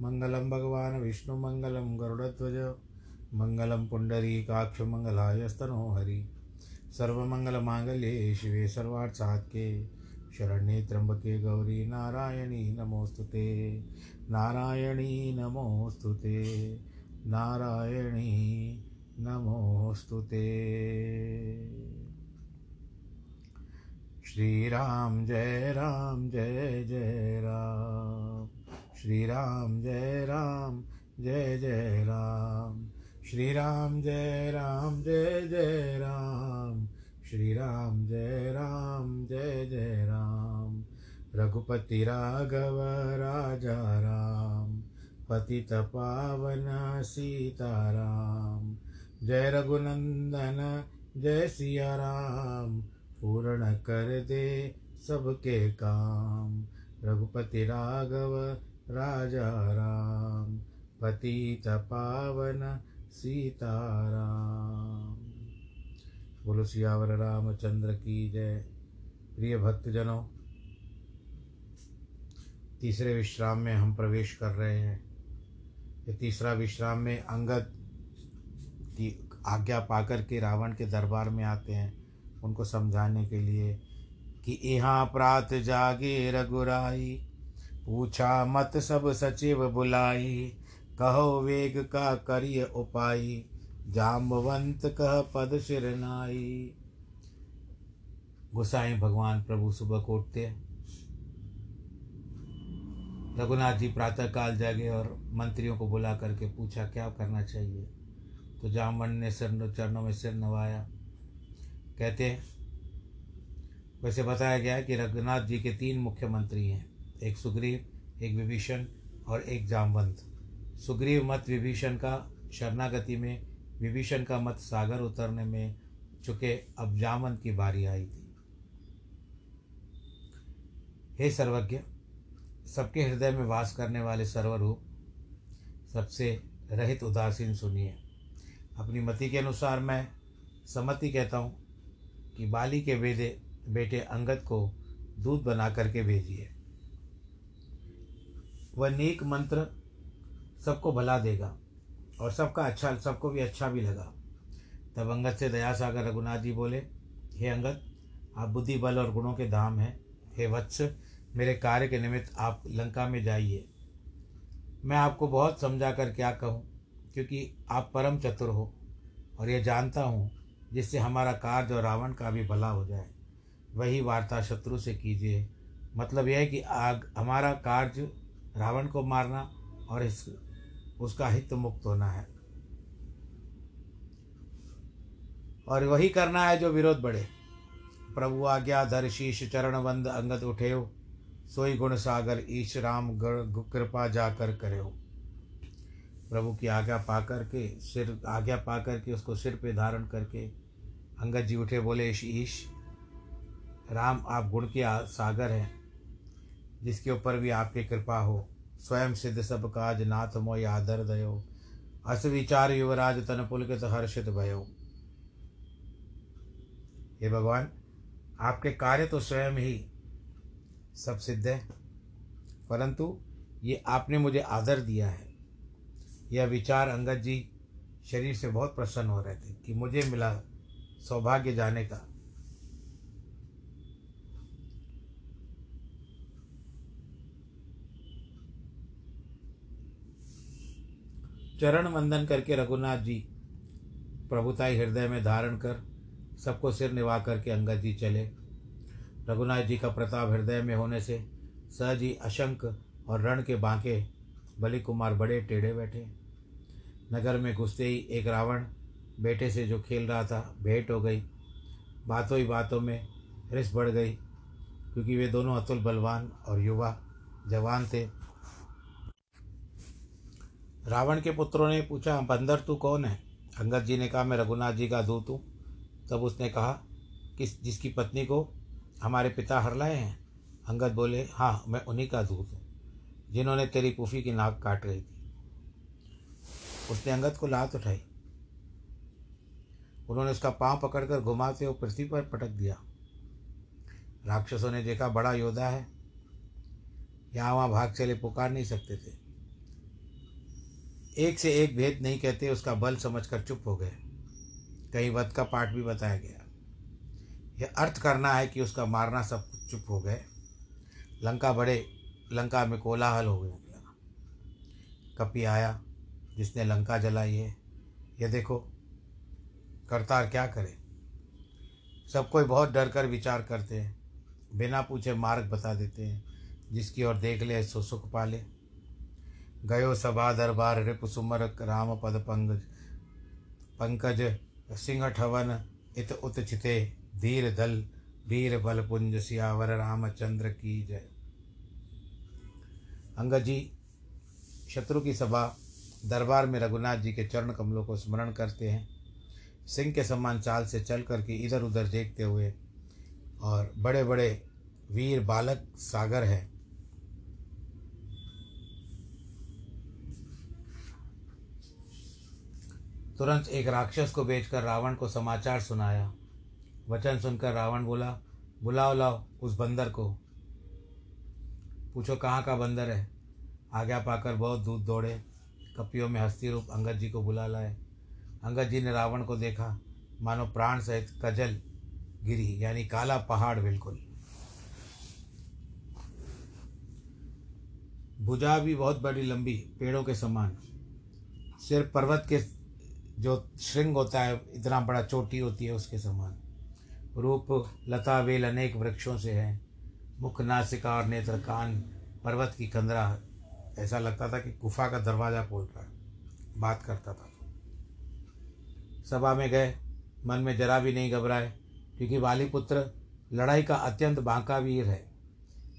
मङ्गलं भगवान् विष्णुमङ्गलं गरुडध्वज मङ्गलं पुण्डरीकाक्षमङ्गलायस्तनो हरि। सर्वमङ्गलमाङ्गल्ये शिवे सर्वार्थसात्के शरण्ये त्र्यम्बके गौरी नारायणी नमोऽस्तु ते। नारायणी नमोऽस्तु ते। नारायणी नमोऽस्तु ते। श्रीराम जय राम जय जय राम। श्रीराम, जय राम, जय जय राम। श्रीराम, जय राम, जय जय राम। श्री राम जय राम, जय जय राम। रघुपति राघव, राजा राम। पतित पावन सीताराम जय रघुनंदन, जय सिया राम। पूर्ण कर दे सबके काम। रघुपति राघव राजा राम, पतित पावन सीताराम। बोलो, सियावर रामचंद्र की जय। प्रिय भक्तजनों, तीसरे विश्राम में हम प्रवेश कर रहे हैं। ये तीसरा विश्राम में अंगद की आज्ञा पाकर के रावण के दरबार में आते हैं। उनको समझाने के लिए कि यहाँ प्रात जागे रघुराई पूछा मत सब सचिव बुलाई, कहो वेग का करिय उपाई जाम्बवंत कह पद सिरनाई गुसाई भगवान प्रभु सुबह को उठते रघुनाथ जी प्रातःकाल जागे और मंत्रियों को बुला करके पूछा, क्या करना चाहिए? तो जामवन ने सिर चरणों में सिर नवाया। कहते हैं, वैसे बताया गया है कि रघुनाथ जी के तीन मुख्यमंत्री हैं। एक सुग्रीव, एक विभीषण और एक जामवंत। सुग्रीव मत विभीषण का शरणागति में, विभीषण का मत सागर उतरने में चुके अब जामवंत की बारी आई थी। हे सर्वज्ञ, सबके हृदय में वास करने वाले सर्वरूप, सबसे रहित उदासीन सुनिए। अपनी मति के अनुसार मैं सम्मति कहता हूँ कि बाली के बेदे बेटे अंगद को दूध बना करके भेजिए। वह नेक मंत्र सबको भला देगा और सबका अच्छा सबको भी अच्छा भी लगा। तब अंगद से दया सागर रघुनाथ जी बोले, हे अंगद, आप बुद्धि बल और गुणों के धाम हैं। हे वत्स, मेरे कार्य के निमित्त आप लंका में जाइए। मैं आपको बहुत समझा कर क्या कहूँ, क्योंकि आप परम चतुर हो और यह जानता हूँ, जिससे हमारा कार्य और रावण का भी भला हो जाए। वही वार्ता शत्रु से कीजिए। मतलब यह है कि आग, हमारा कार्य रावण को मारना और इस, उसका हित मुक्त होना है। और वही करना है जो विरोध बढ़े। प्रभु आज्ञा धर शीश चरण बंद अंगद उठे हो सोई गुण सागर ईश राम कृपा जाकर करे हो प्रभु की आज्ञा पा करके सिर, आज्ञा पा करके उसको सिर पे धारण करके अंगद जी उठे, बोले, ईश राम, आप गुण के सागर हैं। जिसके ऊपर भी आपकी कृपा हो। स्वयं सिद्ध सब काज नाथ मोय आदर दयो। अस विचार युवराज तन पुलकित हर्षित भयो। हे भगवान, आपके कार्य तो स्वयं ही सब सिद्ध है, परंतु ये आपने मुझे आदर दिया है। यह विचार अंगद जी शरीर से बहुत प्रसन्न हो रहे थे कि मुझे मिला सौभाग्य जाने का। चरण वंदन करके रघुनाथ जी प्रभुताई हृदय में धारण कर सबको सिर निभा करके अंगद जी चले। रघुनाथ जी का प्रताप हृदय में होने से सहज अशंक और रण के बांके बलि कुमार बड़े टेढ़े बैठे। नगर में घुसते ही एक रावण बेटे से जो खेल रहा था, भेंट हो गई। बातों ही बातों में रिस बढ़ गई, क्योंकि वे दोनों अतुल बलवान और युवा जवान थे। रावण के पुत्रों ने पूछा, बंदर तू कौन है? अंगद जी ने कहा, मैं रघुनाथ जी का दूत हूँ। तब उसने कहा कि जिसकी पत्नी को हमारे पिता हर लाए हैं? अंगद बोले हाँ मैं उन्हीं का दूत हूँ, जिन्होंने तेरी पुफी की नाक काट रही थी। उसने अंगद को लात उठाई। उन्होंने उसका पाँव पकड़कर घुमाते हुए पृथ्वी पर पटक दिया। राक्षसों ने देखा, बड़ा योद्धा है। यहाँ वहाँ भाग चले पुकार नहीं सकते थे। एक से एक भेद नहीं कहते, उसका बल समझकर चुप हो गए। कहीं वध का पाठ भी बताया गया। यह अर्थ करना है कि उसका मारना सब चुप हो गए। लंका बड़े, लंका में कोलाहल हो गया। कपी आया, जिसने लंका जलाई है। यह देखो, करतार क्या करे? सब कोई बहुत डर कर विचार करते हैं। बिना पूछे मार्ग बता देते हैं। जिसकी ओर देख ले, सो सुख पाले गयो सभा दरबार रिप सुमर राम पद पंकज पंकज सिंह ठवन इत उत चिते धीर दल, वीर बल पुंज सियावर रामचंद्र की जय। अंगद जी शत्रु की सभा दरबार में रघुनाथ जी के चरण कमलों को स्मरण करते हैं। सिंह के समान चाल से चल करके इधर उधर देखते हुए और बड़े बड़े वीर बालक सागर हैं। तुरंत एक राक्षस को बेचकर रावण को समाचार सुनाया। वचन सुनकर रावण बोला, बुलाओ, लाओ उस बंदर को। पूछो, कहाँ का बंदर है? आज्ञा पाकर बहुत दूध दौड़े। कपियों में हस्ती रूप अंगद जी को बुला लाए। अंगद जी ने रावण को देखा। मानो प्राण सहित कजल गिरी, यानी काला पहाड़ बिल्कुल। भुजा भी बहुत बड़ी लंबी, पेड़ों के समान। सिर पर्वत के जो श्रृंग होता है, इतना बड़ा चोटी होती है उसके समान। रूप लता वेल अनेक वृक्षों से है। मुख नासिका और नेत्र कान पर्वत की कंदरा ऐसा लगता था कि गुफा का दरवाज़ा खोल रहा बात करता था। सभा में गए। मन में जरा भी नहीं घबराए, क्योंकि वाली पुत्र लड़ाई का अत्यंत बांका वीर है।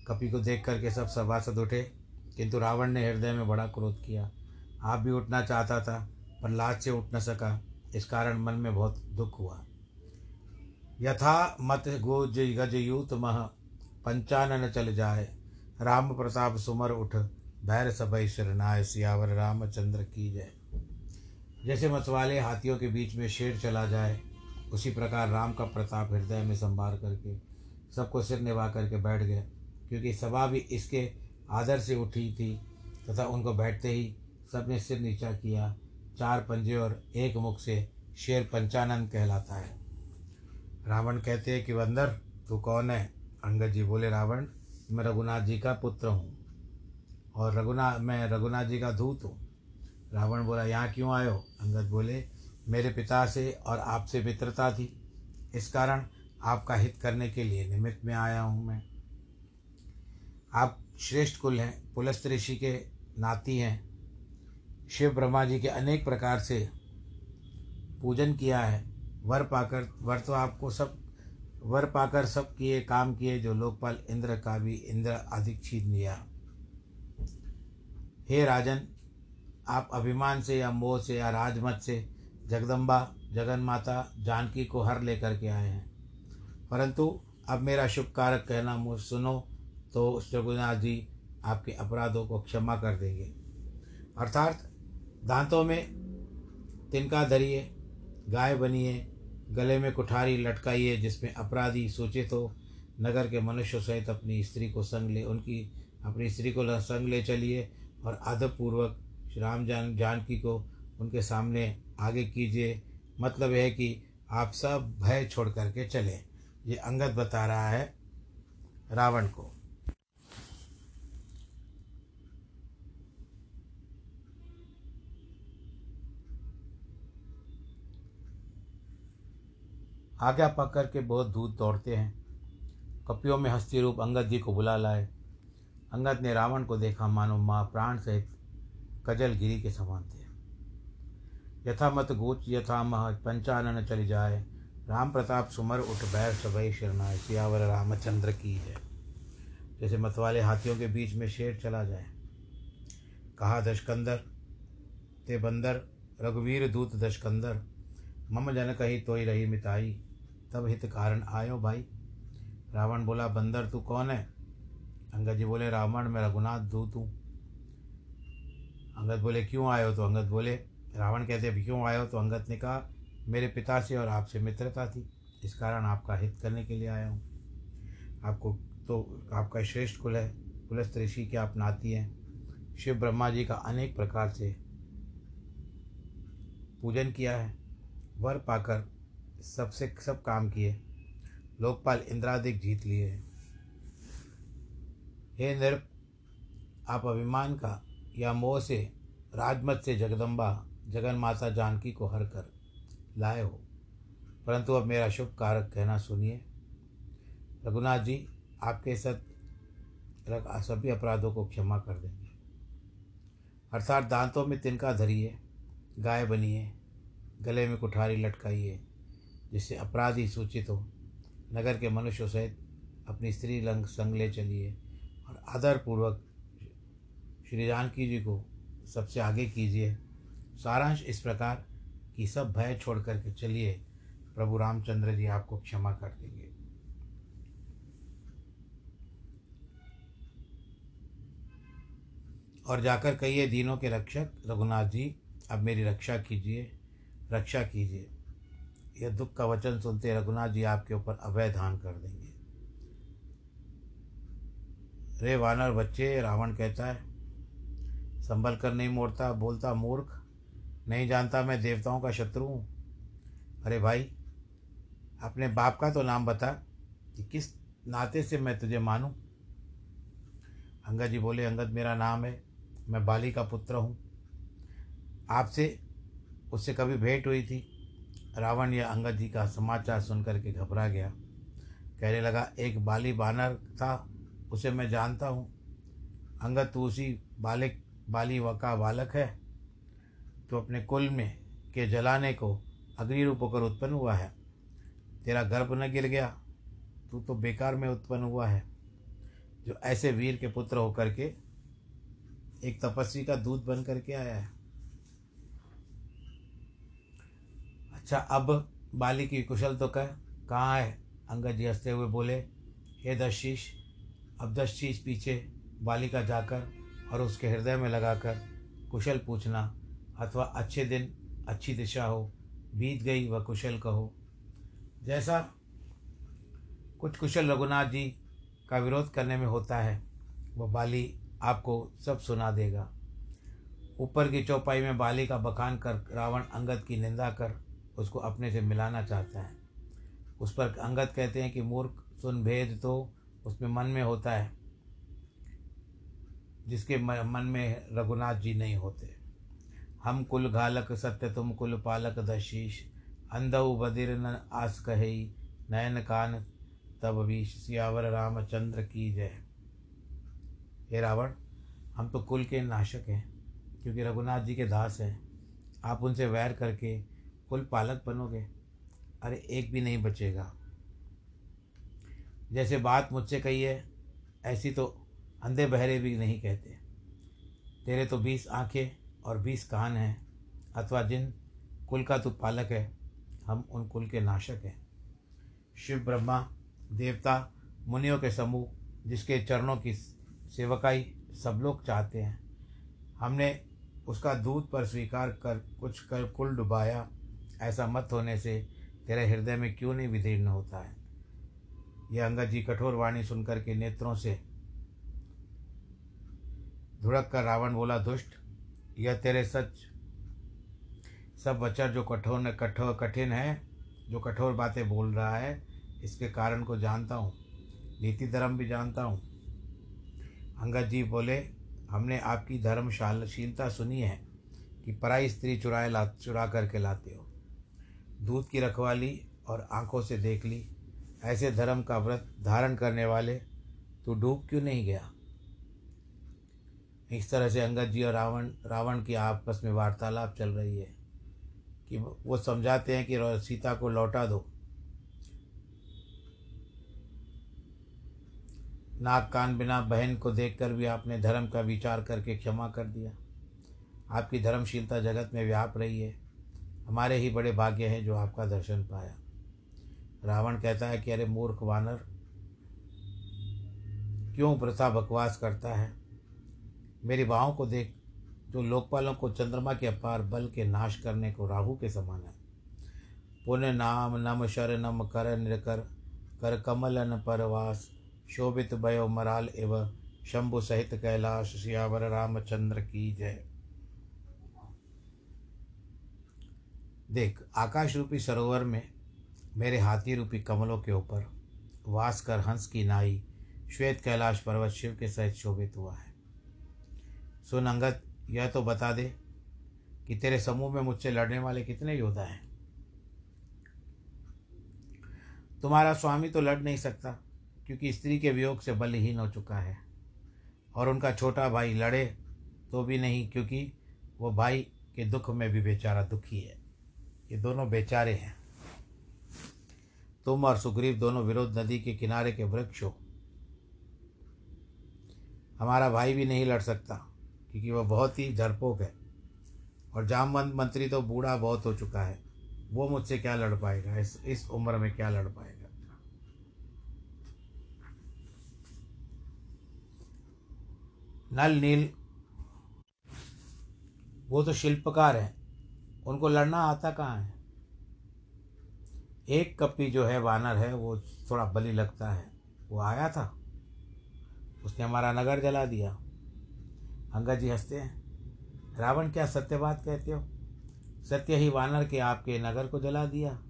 कपि को देख करके सब सभासद उठे, किंतु रावण ने हृदय में बड़ा क्रोध किया। आप भी उठना चाहता था। पर लाज से उठ न सका, इस कारण मन में बहुत दुख हुआ। यथा मत गोज गज यूत मह, पंचानन चल जाए। राम प्रताप सुमर उठ भैर सबई शरणाय सियावर रामचंद्र की जय। जैसे मतवाले हाथियों के बीच में शेर चला जाए, उसी प्रकार राम का प्रताप हृदय में संभार करके, सबको सिर निभा करके बैठ गए क्योंकि सभा भी इसके आदर से उठी थी, तथा उनको बैठते ही सबने सिर नीचा किया। चार पंजे और एक मुख से शेर पंचानंद कहलाता है। रावण कहते हैं कि, बंदर, तू कौन है? अंगद जी बोले, रावण, मैं रघुनाथ जी का पुत्र हूँ और रघुनाथ मैं रघुनाथ जी का दूत हूँ। रावण बोला, यहाँ क्यों आयो अंगद बोले, मेरे पिता से और आपसे मित्रता थी। इस कारण आपका हित करने के लिए निमित्त में आया हूँ मैं। आप श्रेष्ठ कुल हैं, पुलस्त ऋषि के नाती हैं। शिव ब्रह्मा जी के अनेक प्रकार से पूजन किया है। वर पाकर, वर तो आपको सब, वर पाकर सब किए, काम किए, जो लोकपाल इंद्र का भी इंद्र अधिक छीन लिया। हे राजन, आप अभिमान से या मोह से या राजमत से जगदम्बा जगन माता जानकी को हर लेकर के आए हैं। परंतु अब मेरा शुभ कारक कहना मुझ सुनो तो रघुनाथ जी आपके अपराधों को क्षमा कर देंगे। अर्थात दांतों में तिनका धरिए, गाय बनिए, गले में कुठारी लटकाइए जिसमें अपराधी सूचित हो नगर के मनुष्य सहित अपनी स्त्री को संग ले, उनकी, अपनी स्त्री को संग ले चलिए और आदरपूर्वक श्री राम जान जानकी को उनके सामने आगे कीजिए। मतलब है कि आप सब भय छोड़ करके चलें। ये अंगद बता रहा है रावण को। आज्ञा पकड़ के बहुत दूध दौड़ते हैं। कपियों में हस्ती रूप अंगद जी को बुला लाए। अंगद ने रावण को देखा, मानो माँ प्राण सहित कजल गिरी के समान थे। यथा मत गूच यथा मह पंचानन चल जाए। राम प्रताप सुमर उठ बैर सबई शरणाए। सियावर रामचंद्र की है। जैसे मतवाले हाथियों के बीच में शेर चला जाए। कहा, दशकंदर, ते बंदर, रघुवीर दूत दशकंदर, मम जन कही तो ही रही मिताई। तब हित कारण आयो भाई। रावण बोला, बंदर तू कौन है? अंगद जी बोले, रावण मैं रघुनाथ दूत हूँ। अंगद बोले, क्यों आयो? तो अंगद बोले, रावण कहते क्यों आयो? तो अंगद ने कहा, मेरे पिता से और आपसे मित्रता थी, इस कारण आपका हित करने के लिए आया हूँ। आपको तो आपका श्रेष्ठ कुल है, कुलस्थ ऋषि के आप नाती हैं। शिव ब्रह्मा जी का अनेक प्रकार से पूजन किया है। वर पाकर सबसे सब काम किए। लोकपाल इंद्रादिक जीत लिए। हे नृप आप अभिमान का या मोह से, राजमत से जगदम्बा जगन माता जानकी को हर कर लाए हो। परंतु अब मेरा शुभ कारक कहना सुनिए। रघुनाथ जी, आपके सत सभी अपराधों को क्षमा कर देंगे। अर्थात दांतों में तिनका धरिए, गाय बनिए, गले में कुठारी लटकाइए जिससे अपराधी सूचित हो। नगर के मनुष्यों सहित अपनी स्त्री लंग संग ले चलिए और आदरपूर्वक श्री जानकी जी को सबसे आगे कीजिए। सारांश इस प्रकार कि सब भय छोड़ करके चलिए। प्रभु रामचंद्र जी आपको क्षमा कर देंगे। और जाकर कहिए, दीनों के रक्षक, रघुनाथ जी, अब मेरी रक्षा कीजिए रक्षा कीजिए। यह दुख का वचन सुनते रघुनाथ जी आपके ऊपर अभय धान कर देंगे। रे वानर बच्चे, रावण कहता है, संभल कर नहीं मोड़ता, बोलता मूर्ख, नहीं जानता मैं देवताओं का शत्रु हूँ। अरे भाई, अपने बाप का तो नाम बता कि किस नाते से मैं तुझे मानूं? अंगद जी बोले, अंगद मेरा नाम है, मैं बाली का पुत्र हूँ। आपसे उससे कभी भेंट हुई थी? रावण या अंगद जी का समाचार सुन करके घबरा गया। कहने लगा, एक बाली बानर था, उसे मैं जानता हूँ। अंगद, तू उसी बालिक, बाली का बालक है। तो अपने कुल में के जलाने को अग्नि रूप होकर उत्पन्न हुआ है। तेरा गर्भ न गिर गया, तू तो बेकार में उत्पन्न हुआ है। जो ऐसे वीर के पुत्र होकर के एक तपस्वी का दूध बन करके आया है। अच्छा अब बाली की कुशल तो कह, कहाँ है? अंगद जी हँसते हुए बोले, हे दशीष। अब दशीष पीछे बाली का जाकर और उसके हृदय में लगाकर कुशल पूछना, अथवा अच्छे दिन अच्छी दिशा हो, बीत गई वह कुशल कहो। जैसा कुछ कुशल रघुनाथ जी का विरोध करने में होता है, वह बाली आपको सब सुना देगा। ऊपर की चौपाई में बाली का बखान कर रावण अंगद की निंदा कर उसको अपने से मिलाना चाहता है। उस पर अंगत कहते हैं कि मूर्ख, सुन भेद तो उसमें मन में होता है, जिसके मन में रघुनाथ जी नहीं होते। हम कुल घालक सत्य, तुम कुल पालक दशीष। अंधऊ बदिर न आस कहे, नयन कान तब भी सियावर रामचंद्र की जय। हे रावण, हम तो कुल के नाशक हैं, क्योंकि रघुनाथ जी के दास हैं। आप उनसे वैर करके कुल पालक बनोगे, अरे एक भी नहीं बचेगा। जैसे बात मुझसे कही है, ऐसी तो अंधे बहरे भी नहीं कहते। तेरे तो बीस आँखें और बीस कान हैं, अथवा जिन कुल का तू पालक है, हम उन कुल के नाशक हैं। शिव ब्रह्मा, देवता, मुनियों के समूह, जिसके चरणों की सेवकाई सब लोग चाहते हैं, हमने उसका दूध पर स्वीकार कर कुछ कर कुल डुबाया। ऐसा मत होने से तेरे हृदय में क्यों नहीं विदीर्ण होता है? यह अंगद जी कठोर वाणी सुनकर के नेत्रों से धुड़क कर रावण बोला, दुष्ट, यह तेरे सच। सब वचन जो कठोर ने कठोर कठिन है, जो कठोर बातें बोल रहा है, इसके कारण को जानता हूँ। नीति धर्म भी जानता हूँ। अंगद जी बोले, हमने आपकी धर्मशालशीलता सुनी है कि पराई स्त्री चुराए ला चुरा करके लाते हो। दूध की रखवाली और आँखों से देख ली। ऐसे धर्म का व्रत धारण करने वाले तू डूब क्यों नहीं गया? इस तरह से अंगद जी और रावण रावण की आपस में वार्तालाप चल रही है कि वो समझाते हैं कि सीता को लौटा दो। नाक कान बिना बहन को देखकर भी आपने धर्म का विचार करके क्षमा कर दिया। आपकी धर्मशीलता जगत में व्याप रही है। हमारे ही बड़े भाग्य हैं जो आपका दर्शन पाया। रावण कहता है कि अरे मूर्ख वानर, क्यों प्रथा बकवास करता है? मेरी बाहों को देख, जो लोकपालों को चंद्रमा के अपार बल के नाश करने को राहु के समान है। पुण्य नाम, नम शर नम कर निरकर, कर कमलन परवास, शोभित भयो मराल एव, शंभु सहित कैलाश, सियावर रामचंद्र की जय। देख आकाश रूपी सरोवर में मेरे हाथी रूपी कमलों के ऊपर वास कर हंस की नाई श्वेत कैलाश पर्वत शिव के सहित शोभित हुआ है। सुन अंगद, यह तो बता दे कि तेरे समूह में मुझसे लड़ने वाले कितने योद्धा हैं? तुम्हारा स्वामी तो लड़ नहीं सकता, क्योंकि स्त्री के वियोग से बलहीन हो चुका है। और उनका छोटा भाई लड़े तो भी नहीं, क्योंकि वो भाई के दुख में भी बेचारा दुखी है। ये दोनों बेचारे हैं। तुम और सुग्रीव दोनों विरोध नदी के किनारे के वृक्ष हो। हमारा भाई भी नहीं लड़ सकता, क्योंकि वह बहुत ही डरपोक है। और जामवंत मंत्री तो बूढ़ा बहुत हो चुका है। वो मुझसे क्या लड़ पाएगा? इस इस उम्र में क्या लड़ पाएगा? नल नील, वो तो शिल्पकार हैं। उनको लड़ना आता कहाँ है? एक कपी जो है, वानर है, वो थोड़ा बलि लगता है। वो आया था। उसने हमारा नगर जला दिया। अंगद जी हँसते हैं। रावण, क्या सत्य बात कहते हो? सत्य ही वानर के आपके नगर को जला दिया।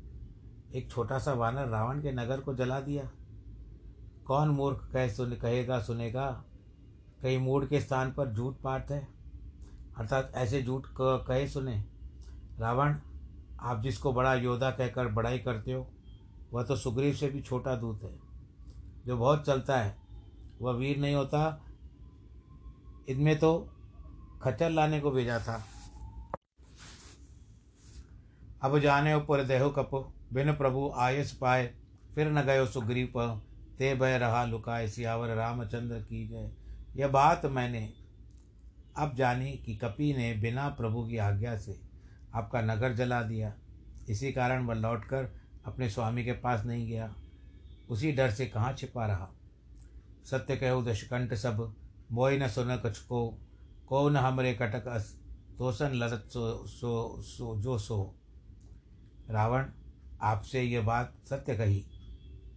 एक छोटा सा वानर रावण के नगर को जला दिया। कौन मूर्ख कह सुन, कहेगा, सुनेगा? कहीं मूड के स्थान पर झूठ पाठ है? अर्थात ऐसे झूठ कहे सुने। रावण, आप जिसको बड़ा योद्धा कहकर बड़ाई करते हो, वह तो सुग्रीव से भी छोटा दूत है। जो बहुत चलता है, वह वीर नहीं होता। इनमें तो खच्चर लाने को भेजा था। अब जाने ऊपर देहो कप, बिन प्रभु आयस पाए, फिर न गयो सुग्रीव ते भय रहा लुकाए सियावर, रामचंद्र की जय। यह बात मैंने अब जानी कि कपि ने बिना प्रभु की आज्ञा से आपका नगर जला दिया। इसी कारण वह लौटकर अपने स्वामी के पास नहीं गया। उसी डर से कहाँ छिपा रहा? सत्य कहो दशकंठ सब, मोय न सुन कछ को। को न हमरे कटक अस, तोसन ललत सो सो सो, जो सो। रावण, आपसे ये बात सत्य कही।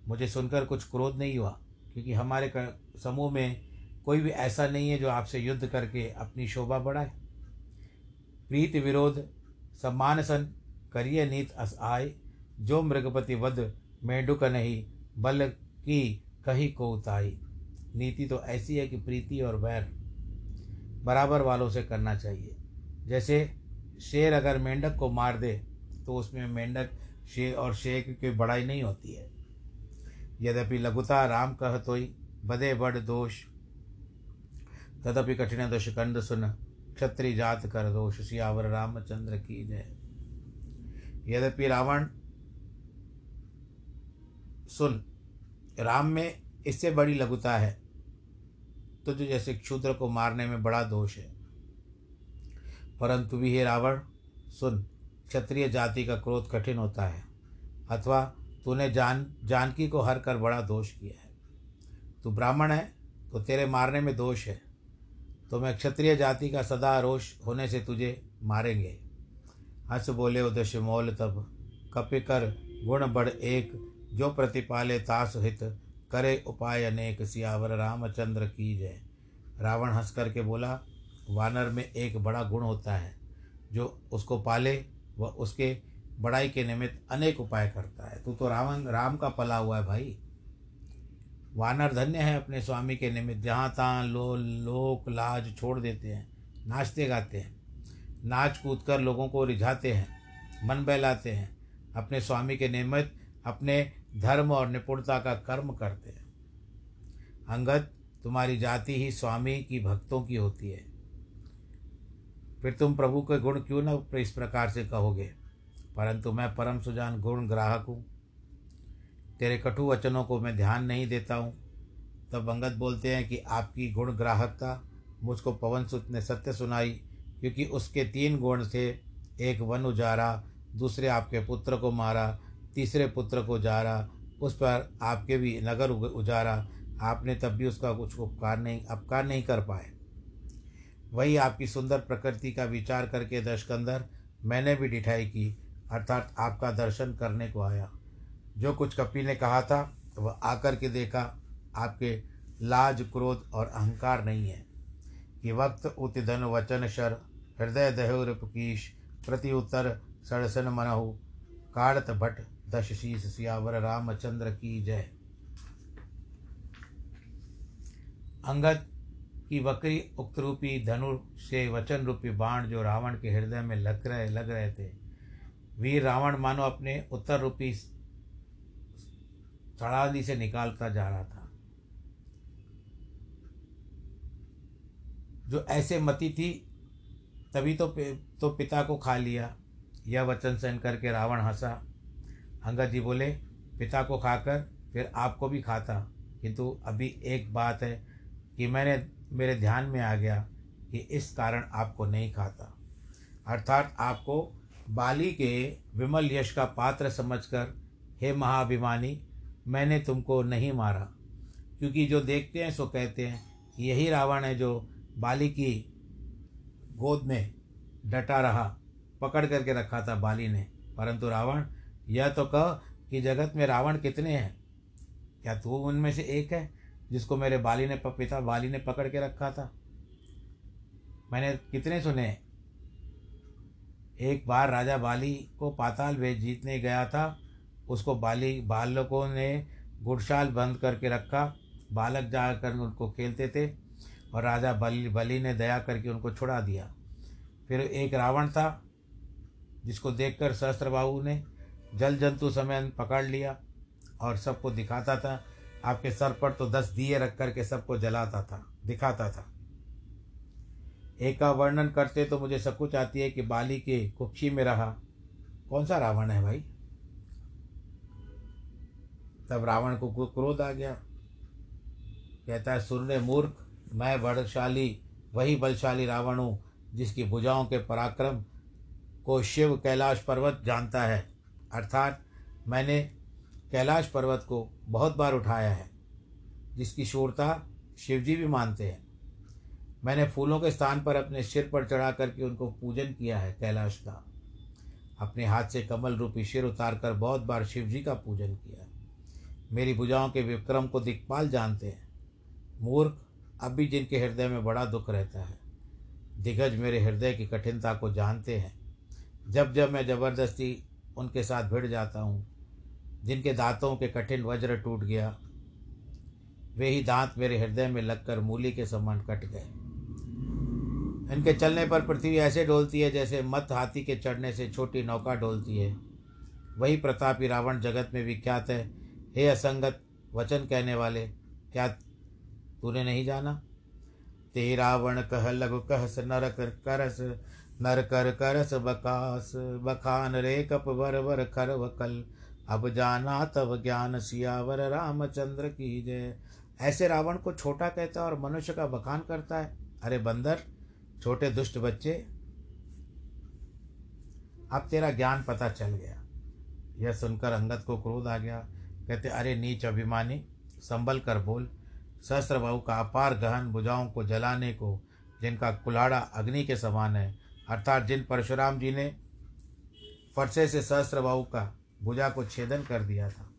मुझे सुनकर कुछ क्रोध नहीं हुआ, क्योंकि हमारे समूह में कोई भी ऐसा नहीं है जो आपसे युद्ध करके अपनी शोभा बढ़ाए। प्रीत विरोध सम्मान सन करिय नीत अस आय। जो मृगपति वध मेंढुक नहीं, बल की कही को उताई। नीति तो ऐसी है कि प्रीति और वैर बराबर वालों से करना चाहिए। जैसे शेर अगर मेंढक को मार दे तो उसमें मेंढक शेर और शेर की कोई बड़ाई नहीं होती है। यद्यपि लघुता राम कह तोई, बदे बड़ दोष। तदपि कठिन दोष कंद सुन। क्षत्रिय जात कर दोष सियावर रामचंद्र की जय। यद्यपि रावण, सुन, राम में इससे बड़ी लघुता है, तुझ जैसे क्षुद्र को मारने में बड़ा दोष है। परंतु भी हे रावण, सुन, क्षत्रिय जाति का क्रोध कठिन होता है, अथवा तूने जान, जानकी को हर कर बड़ा दोष किया है। तू ब्राह्मण है तो तेरे मारने में दोष है। तो मैं क्षत्रिय जाति का सदा रोष होने से तुझे मारेंगे। हंस बोले उदश मोल तब कपिकर गुण बढ़ एक, जो प्रतिपाले तास हित, करे उपाय अनेक, सियावर रामचंद्र की जय। रावण हंस करके बोला, वानर में एक बड़ा गुण होता है, जो उसको पाले, वह उसके बड़ाई के निमित्त अनेक उपाय करता है। तू तो रावण, राम का पला हुआ है भाई। वानर धन्य है अपने स्वामी के निमित्त। जहाँ तहाँ लो, लोक लाज छोड़ देते हैं, नाचते गाते हैं, नाच कूद कर लोगों को रिझाते हैं, मन बहलाते हैं, अपने स्वामी के निमित्त अपने धर्म और निपुणता का कर्म करते हैं। अंगत तुम्हारी जाति ही स्वामी की भक्तों की होती है। फिर तुम प्रभु के गुण क्यों न इस प्रकार से कहोगे? परंतु मैं परम सुजान, गुण ग्राहक हूँ। तेरे कटु वचनों को मैं ध्यान नहीं देता हूँ। तब अंगद बोलते हैं कि आपकी गुण ग्राहकता मुझको पवन सुत ने सत्य सुनाई, क्योंकि उसके तीन गुण थे, एक वन उजारा, दूसरे आपके पुत्र को मारा, तीसरे पुत्र को जारा, उस पर आपके भी नगर उजारा। आपने तब भी उसका कुछ उपकार नहीं, अपकार नहीं कर पाए। वही आपकी सुंदर प्रकृति का विचार करके दशकंदर, मैंने भी डिठाई की, अर्थात आपका दर्शन करने को आया। जो कुछ कपि ने कहा था वह आकर के देखा, आपके लाज, क्रोध और अहंकार नहीं है। कि वक्त उत धन वचन शर, हृदय दहुरपकीश प्रति उत्तर सड़सन मनहु, काड़त भट, दश शीस सियावर रामचंद्र की जय। अंगद की वक्री उक्त रूपी धनु से वचन रूपी बाण जो रावण के हृदय में लग रहे लग रहे थे। वीर रावण मानो अपने उत्तर रूपी सड़ादी से निकालता जा रहा था। जो ऐसे मति थी, तभी तो तो पिता को खा लिया। यह वचन सहन करके रावण हंसा। अंगद जी बोले, पिता को खाकर फिर आपको भी खाता। किंतु अभी एक बात है कि मैंने, मेरे ध्यान में आ गया कि इस कारण आपको नहीं खाता। अर्थात आपको बाली के विमल यश का पात्र समझकर, हे महाभिमानी मैंने तुमको नहीं मारा। क्योंकि जो देखते हैं, सो कहते हैं, यही रावण है जो बाली की गोद में डटा रहा, पकड़ करके रखा था बाली ने। परंतु रावण, यह तो कह कि जगत में रावण कितने हैं? क्या तू उनमें से एक है जिसको मेरे बाली ने पिता बाली ने पकड़ के रखा था? मैंने कितने सुने एक बार राजा बाली को पाताल भेज जीतने गया था उसको बाली, बालकों ने गुड़शाल बंद करके रखा। बालक जाकर उनको खेलते थे और राजा बलि बलि ने दया करके उनको छुड़ा दिया। फिर एक रावण था, जिसको देखकर सहस्त्रबाहु ने जल जंतु समय पकड़ लिया और सबको दिखाता था। आपके सर पर तो दस दिए रख करके सबको जलाता था, दिखाता था। एक का वर्णन करते तो मुझे सब कुछ आती है कि बाली के कुक्षी में रहा। कौन सा रावण है भाई? तब रावण को क्रोध आ गया। कहता है सुरने मूर्ख, मैं बलशाली, वही बलशाली रावण हूँ, जिसकी भुजाओं के पराक्रम को शिव कैलाश पर्वत जानता है। अर्थात, मैंने कैलाश पर्वत को बहुत बार उठाया है, जिसकी शूरता शिवजी भी मानते हैं। मैंने फूलों के स्थान पर अपने सिर पर चढ़ा करके उनको पूजन किया है कैलाश का। अपने हाथ से कमल रूपी सिर उतार कर बहुत बार शिवजी का पूजन किया मेरी भुजाओं के विक्रम को दिक्पाल जानते हैं। मूर्ख, अब भी जिनके हृदय में बड़ा दुख रहता है, दिग्गज मेरे हृदय की कठिनता को जानते हैं। जब जब मैं ज़बरदस्ती उनके साथ भिड़ जाता हूँ, जिनके दांतों के कठिन वज्र टूट गया, वे ही दांत मेरे हृदय में लगकर मूली के समान कट गए। इनके चलने पर पृथ्वी ऐसे डोलती है जैसे मत हाथी के चढ़ने से छोटी नौका डोलती है। वही प्रतापी रावण जगत में विख्यात है हे असंगत, वचन कहने वाले, क्या तूने नहीं जाना? ते रावण कह लघु कहस नर कर करस नर कर करस बकास, बखान रे कप वर वर खर वकल अब जाना तब ज्ञान सियावर, रामचंद्र की जय। ऐसे रावण को छोटा कहता है और मनुष्य का बखान करता है। अरे बंदर, छोटे दुष्ट बच्चे, अब तेरा ज्ञान पता चल गया। यह सुनकर अंगद को क्रोध आ गया। कहते, अरे नीच अभिमानी, संभल कर बोल। सहस्त्र का अपार गहन भुजाओं को जलाने को, जिनका कुलाड़ा अग्नि के समान है, अर्थात जिन परशुराम जी ने फरसे से सहस्त्र का भुजा को छेदन कर दिया था।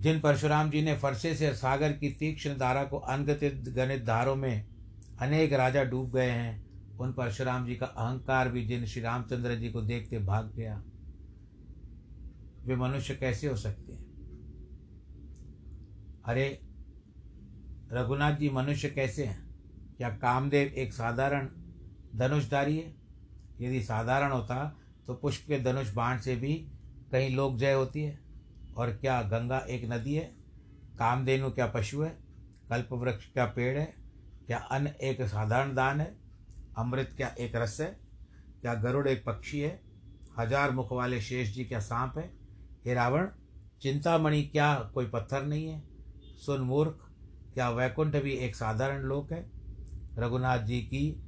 जिन परशुराम जी ने फरसे से सागर की तीक्ष्ण धारा को अनगतित गणित धारों में अनेक राजा डूब गए हैं, उन परशुराम जी का अहंकार भी जिन श्री रामचंद्र जी को देखते भाग गया। वे मनुष्य कैसे हो सकते हैं? अरे, रघुनाथ जी मनुष्य कैसे हैं? क्या कामदेव एक साधारण धनुषधारी है? यदि साधारण होता तो पुष्प के धनुष बाण से भी कहीं लोक जय होती है। और क्या गंगा एक नदी है? कामधेनु क्या पशु है? कल्प वृक्ष क्या पेड़ है? क्या अन्न एक साधारण दान है? अमृत क्या एक रस है? क्या गरुड़ एक पक्षी है? हज़ार मुख वाले शेष जी क्या सांप है? हे रावण चिंतामणि क्या कोई पत्थर नहीं है? सुन मूर्ख, क्या वैकुंठ भी एक साधारण लोक है? रघुनाथ जी की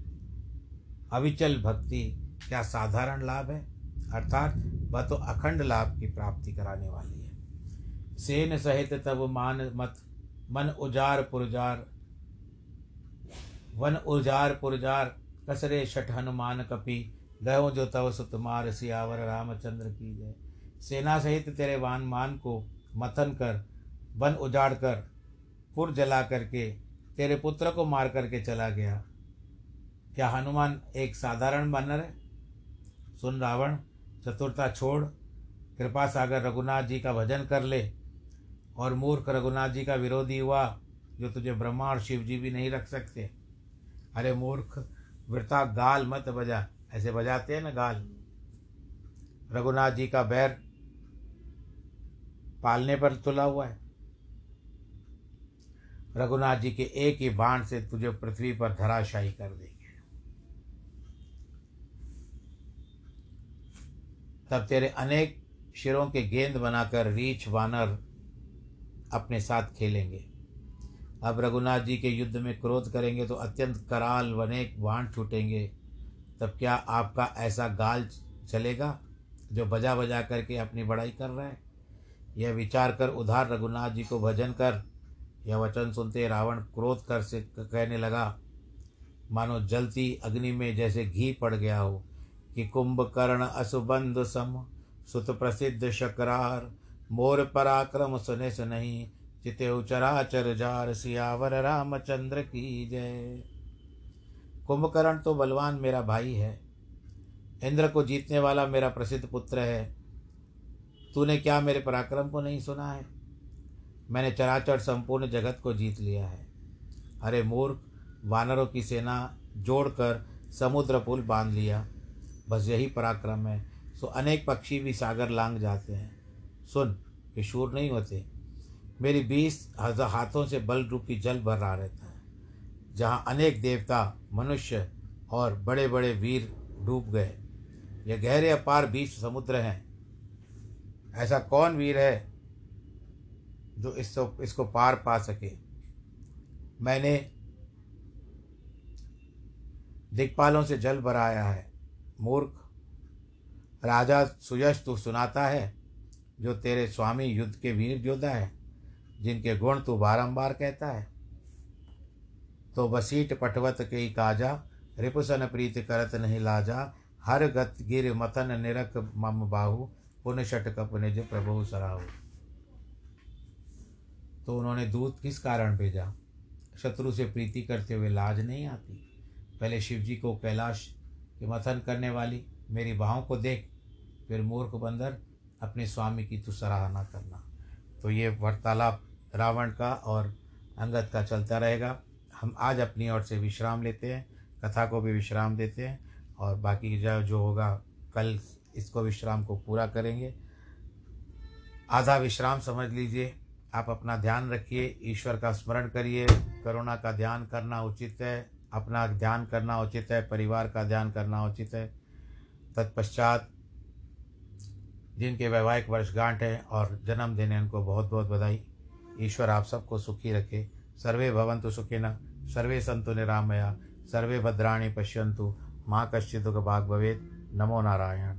अविचल भक्ति क्या साधारण लाभ है? अर्थात, वह तो अखंड लाभ की प्राप्ति कराने वाली है। सेन सहित तब मान मत, मन उजार पुरजार, वन उजार पुरजार, कसरे शठ हनुमान कपि, गयो जो तव सुतमार सियावर रामचंद्र की जय। सेना सहित तेरे वान मान को मथन कर, वन उजाड़ कर, पुर जला करके, तेरे पुत्र को मार करके चला गया। क्या हनुमान एक साधारण बानर है? सुन रावण, चतुरता छोड़, कृपा सागर रघुनाथ जी का भजन कर ले, और मूर्ख रघुनाथ जी का विरोधी हुआ, जो तुझे ब्रह्मा और शिव जी भी नहीं रख सकते। अरे मूर्ख, वृथा गाल मत बजा, ऐसे बजाते हैं ना गाल। रघुनाथ जी का बैर पालने पर तुला हुआ है। रघुनाथ जी के एक ही बाण से तुझे पृथ्वी पर धराशायी कर देंगे। तब तेरे अनेक शिरों के गेंद बनाकर रीछ वानर अपने साथ खेलेंगे। अब रघुनाथ जी के युद्ध में क्रोध करेंगे तो अत्यंत कराल वनेक बाण छूटेंगे। तब क्या आपका ऐसा गाल चलेगा जो बजा बजा करके अपनी बड़ाई कर रहा है? यह विचार कर उधार रघुनाथ जी को भजन कर, यह वचन सुनते रावण क्रोध कर से कहने लगा, मानो जलती अग्नि में जैसे घी पड़ गया हो, कि कुंभकर्ण असुबंध सम, सुत प्रसिद्ध शकरार, मोर पराक्रम सुने सुनही चिते उचरा चराचर जार सियावर रामचंद्र की जय। कुंभकर्ण तो बलवान मेरा भाई है, इंद्र को जीतने वाला मेरा प्रसिद्ध पुत्र है तूने क्या मेरे पराक्रम को नहीं सुना है? मैंने चराचर संपूर्ण जगत को जीत लिया है। अरे मूर्ख, वानरों की सेना जोड़कर समुद्र पुल बाँध लिया। बस यही पराक्रम है। सो अनेक पक्षी भी सागर लांग जाते हैं। सुन, ये शूर नहीं होते। मेरी बीस हज़ार हाथों से बल रूपी जल भर रहा रहता है, जहाँ अनेक देवता, मनुष्य और बड़े बड़े वीर डूब गए। यह गहरे अपार बीच समुद्र हैं। ऐसा कौन वीर है जो इसको इसको पार पा सके? मैंने दिक्पालों से जल भराया है, मूर्ख। राजा सुयश तू सुनाता है, जो तेरे स्वामी युद्ध के वीर योद्धा है, जिनके गुण तू बारंबार कहता है। तो बसीट पटवत के काजा, रिपुसन प्रीत करत नहीं लाजा, हर गत गिर मथन निरक मम बाहु। पुन शट कप जो प्रभु सराहु। तो उन्होंने दूत किस कारण भेजा? शत्रु से प्रीति करते हुए लाज नहीं आती? पहले शिव जी को कैलाश के मथन करने वाली, मेरी बाहों को देख, फिर मूर्ख बंदर, अपने स्वामी की तू सराहना करना। तो ये वार्तालाप रावण का और अंगद का चलता रहेगा। हम आज अपनी ओर से विश्राम लेते हैं, कथा को भी विश्राम देते हैं, और बाकी जो जो होगा, कल इसको विश्राम को पूरा करेंगे। आधा विश्राम समझ लीजिए। आप अपना ध्यान रखिए, ईश्वर का स्मरण करिए। करुणा का ध्यान करना उचित है। अपना ध्यान करना उचित है। परिवार का ध्यान करना उचित है। तत्पश्चात जिनके वैवाहिक वर्षगांठ है और जन्मदिन है, उनको बहुत बहुत बधाई। ईश्वर आप सबको सुखी रखे। सर्वे भवंतु सुखिन, सर्वे संतु निरामया, सर्वे भद्राणी पश्यंतु माँ कश्चित् भाग भवेद नमो नारायण।